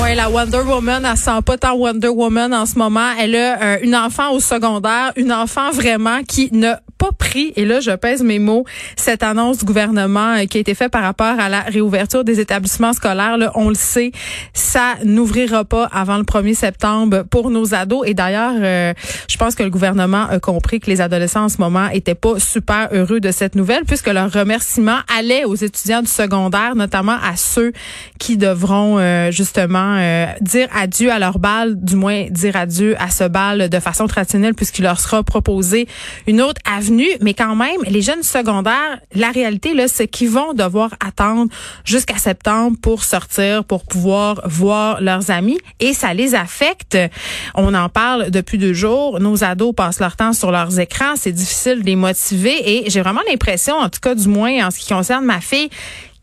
Oui, la Wonder Woman, elle sent pas tant Wonder Woman en ce moment. Elle a euh, une enfant au secondaire, une enfant vraiment qui n'a pas pris, et là je pèse mes mots, cette annonce du gouvernement euh, qui a été faite par rapport à la réouverture des établissements scolaires. Là, on le sait, ça n'ouvrira pas avant le 1er septembre pour nos ados. Et d'ailleurs, euh, je pense que le gouvernement a compris que les adolescents en ce moment étaient pas super heureux de cette nouvelle, puisque leur remerciement allait aux étudiants du secondaire, notamment à ceux qui devront euh, justement dire adieu à leur bal, du moins dire adieu à ce bal de façon traditionnelle, puisqu'il leur sera proposé une autre avenue mais quand même, les jeunes secondaires, la réalité, là, c'est qu'ils vont devoir attendre jusqu'à septembre pour sortir, pour pouvoir voir leurs amis et ça les affecte. On en parle depuis deux jours. Nos ados passent leur temps sur leurs écrans. C'est difficile de les motiver et j'ai vraiment l'impression, en tout cas, du moins en ce qui concerne ma fille,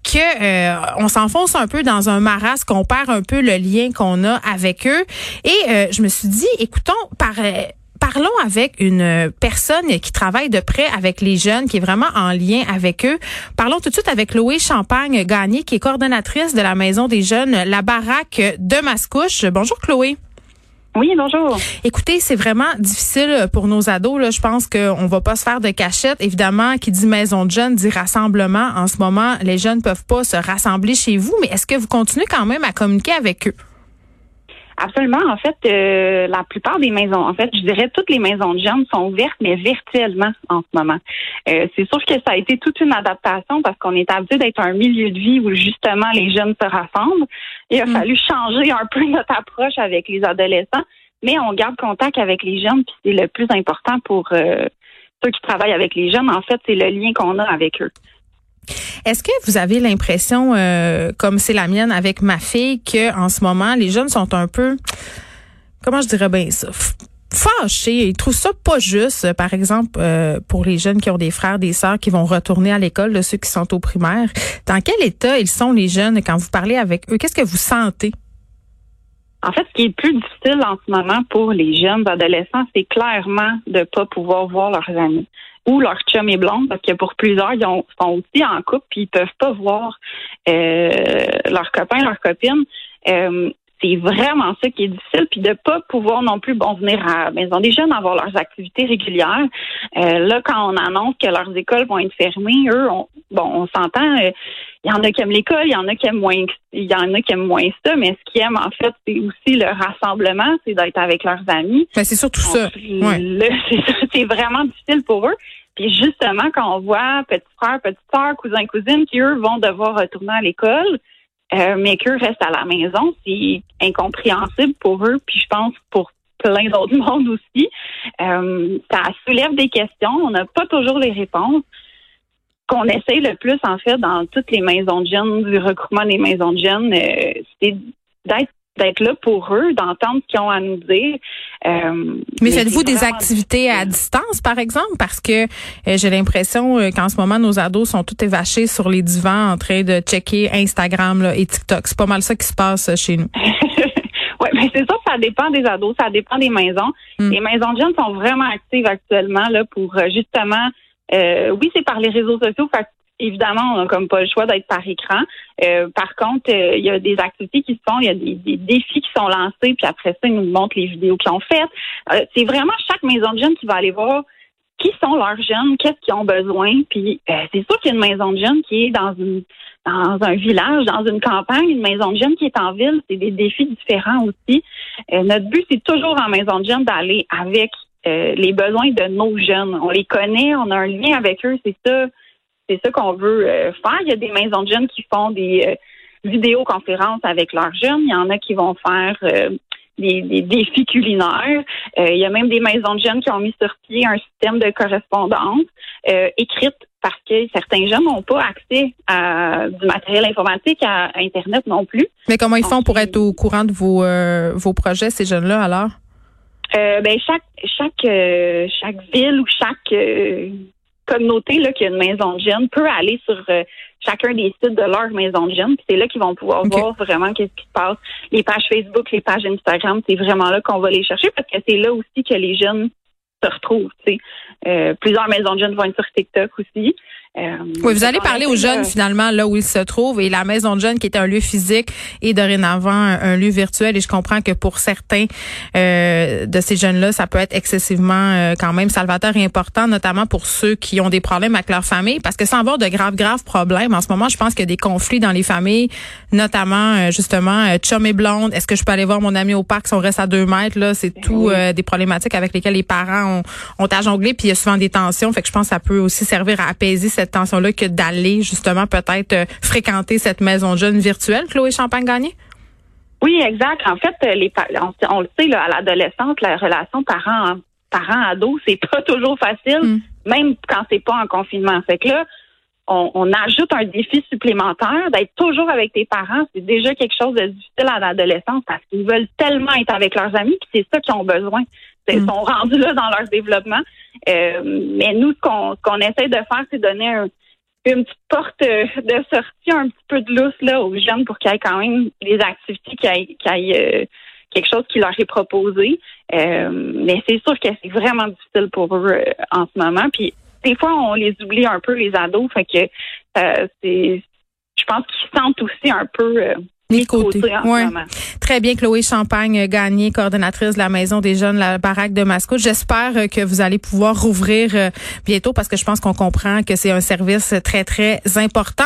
que euh, on s'enfonce un peu dans un maras, qu'on perd un peu le lien qu'on a avec eux. Et euh, je me suis dit, écoutons, par euh, parlons avec une personne qui travaille de près avec les jeunes, qui est vraiment en lien avec eux. Parlons tout de suite avec Chloé Champagne Gagné, qui est coordonnatrice de la Maison des jeunes, la baraque de Mascouche. Bonjour Chloé. Oui, bonjour. Écoutez, c'est vraiment difficile pour nos ados. Là. Je pense qu'on va pas se faire de cachette. Évidemment, qui dit maison de jeunes dit rassemblement. En ce moment, les jeunes peuvent pas se rassembler chez vous, mais est-ce que vous continuez quand même à communiquer avec eux? Absolument. En fait, euh, la plupart des maisons, en fait, je dirais toutes les maisons de jeunes sont ouvertes, mais virtuellement en ce moment. Euh, c'est sûr que ça a été toute une adaptation parce qu'on est habitué d'être un milieu de vie où justement les jeunes se rassemblent. Il a mm. fallu changer un peu notre approche avec les adolescents, mais on garde contact avec les jeunes, puis c'est le plus important pour euh, ceux qui travaillent avec les jeunes. En fait, c'est le lien qu'on a avec eux. Est-ce que vous avez l'impression, euh, comme c'est la mienne avec ma fille, que en ce moment les jeunes sont un peu, comment je dirais bien ça, fâchés, ils trouvent ça pas juste, par exemple, euh, pour les jeunes qui ont des frères, des sœurs qui vont retourner à l'école, ceux qui sont au primaire. Dans quel état ils sont les jeunes quand vous parlez avec eux? Qu'est-ce que vous sentez? En fait, ce qui est plus difficile en ce moment pour les jeunes adolescents, c'est clairement de ne pas pouvoir voir leurs amis ou leur chum est blonde, parce que pour plusieurs, ils sont aussi en couple puis ils peuvent pas voir euh, leurs copains, leurs copines. Euh, c'est vraiment ça qui est difficile, puis de pas pouvoir non plus bon venir à la maison des jeunes, avoir leurs activités régulières. Euh, là, quand on annonce que leurs écoles vont être fermées, eux, on, bon, on s'entend. Il y en a qui aiment l'école, il y en a qui aiment moins, il y en a qui aiment moins ça, mais ce qu'ils aiment en fait, c'est aussi le rassemblement, c'est d'être avec leurs amis. Ben, c'est surtout ça. C'est vraiment difficile pour eux. Puis justement, quand on voit petits frères, petites sœurs, cousins, cousines qui eux vont devoir retourner à l'école, euh, mais qu'eux restent à la maison, c'est incompréhensible pour eux, puis je pense pour plein d'autres mondes aussi. Euh, ça soulève des questions, on n'a pas toujours les réponses. Qu'on essaye le plus, en fait, dans toutes les maisons de jeunes, du recrutement des maisons de jeunes, euh, c'est d'être d'être là pour eux, d'entendre ce qu'ils ont à nous dire. Euh, mais, faites-vous des activités à distance, par exemple? Parce que euh, j'ai l'impression qu'en ce moment, nos ados sont tout évachés sur les divans en train de checker Instagram là, et TikTok. C'est pas mal ça qui se passe chez nous. oui, mais c'est ça, ça dépend des ados, ça dépend des maisons. Hmm. Les maisons de jeunes sont vraiment actives actuellement là pour justement oui, c'est par les réseaux sociaux. Évidemment, on n'a comme pas le choix d'être par écran. Euh, par contre, euh, il y a des activités qui se font, il y a des, défis qui sont lancés, puis après ça, ils nous montrent les vidéos qu'ils ont faites. Euh, c'est vraiment chaque maison de jeunes qui va aller voir qui sont leurs jeunes, qu'est-ce qu'ils ont besoin. Puis c'est sûr qu'il y a une maison de jeunes qui est dans un village, dans une campagne, une maison de jeunes qui est en ville, c'est des défis différents aussi. notre but, c'est toujours en maison de jeunes d'aller avec les besoins de nos jeunes. On les connaît, on a un lien avec eux, c'est ça c'est ça qu'on veut euh, faire. Il y a des maisons de jeunes qui font des euh, vidéoconférences avec leurs jeunes. Il y en a qui vont faire euh, des, défis culinaires. il y a même des maisons de jeunes qui ont mis sur pied un système de correspondance écrite parce que certains jeunes n'ont pas accès à du matériel informatique, à, Internet non plus. Mais comment ils font pour être au courant de vos, vos projets, ces jeunes-là, alors? Ben chaque chaque chaque ville ou chaque communauté là, qui a une maison de jeunes peut aller sur euh, chacun des sites de leur maison de jeunes. C'est là qu'ils vont pouvoir voir vraiment qu'est-ce qui se passe. Les pages Facebook, les pages Instagram, c'est vraiment là qu'on va les chercher parce que c'est là aussi que les jeunes se retrouvent. Euh, plusieurs maisons de jeunes vont être sur TikTok aussi. Euh, oui, vous allez parler aux jeunes finalement là où ils se trouvent. Et la maison de jeunes qui était un lieu physique et dorénavant un, lieu virtuel. Et je comprends que pour certains euh, de ces jeunes là ça peut être excessivement euh, quand même salvateur et important notamment pour ceux qui ont des problèmes avec leur famille. Parce que sans avoir de graves graves problèmes en ce moment je pense qu'il y a des conflits dans les familles. Notamment justement chum et blonde. Est-ce que je peux aller voir mon ami au parc si on reste à deux mètres là? C'est ben tout des problématiques avec lesquelles les parents ont, ont à jongler. Puis il y a souvent des tensions. Fait que je pense que ça peut aussi servir à apaiser cette tension-là que d'aller justement peut-être euh, fréquenter cette maison de jeunes virtuelle, Chloé Champagne-Gagné? Oui, exact. En fait, les, on, le sait, à l'adolescence, la relation parent parent-ado, c'est pas toujours facile, hmm. même quand c'est pas en confinement. Fait que là, on, ajoute un défi supplémentaire d'être toujours avec tes parents. C'est déjà quelque chose de difficile à l'adolescence parce qu'ils veulent tellement être avec leurs amis, puis c'est ça qu'ils ont besoin. Ils hmm. sont rendus là dans leur développement. Euh, mais nous, ce qu'on qu'on essaie de faire, c'est donner une petite porte de sortie, un petit peu de lousse là aux jeunes pour qu'ils aient quand même des activités, qui aient, euh, quelque chose qui leur est proposé. Euh, mais c'est sûr que c'est vraiment difficile pour eux en ce moment. Puis des fois, on les oublie un peu, les ados. Fait que c'est je pense qu'ils sentent aussi un peu mis côté. Ouais. Très bien, Chloé Champagne Gagné, coordonnatrice de la Maison des Jeunes, la baraque de Mascouche. J'espère euh, que vous allez pouvoir rouvrir euh, bientôt parce que je pense qu'on comprend que c'est un service très, très important.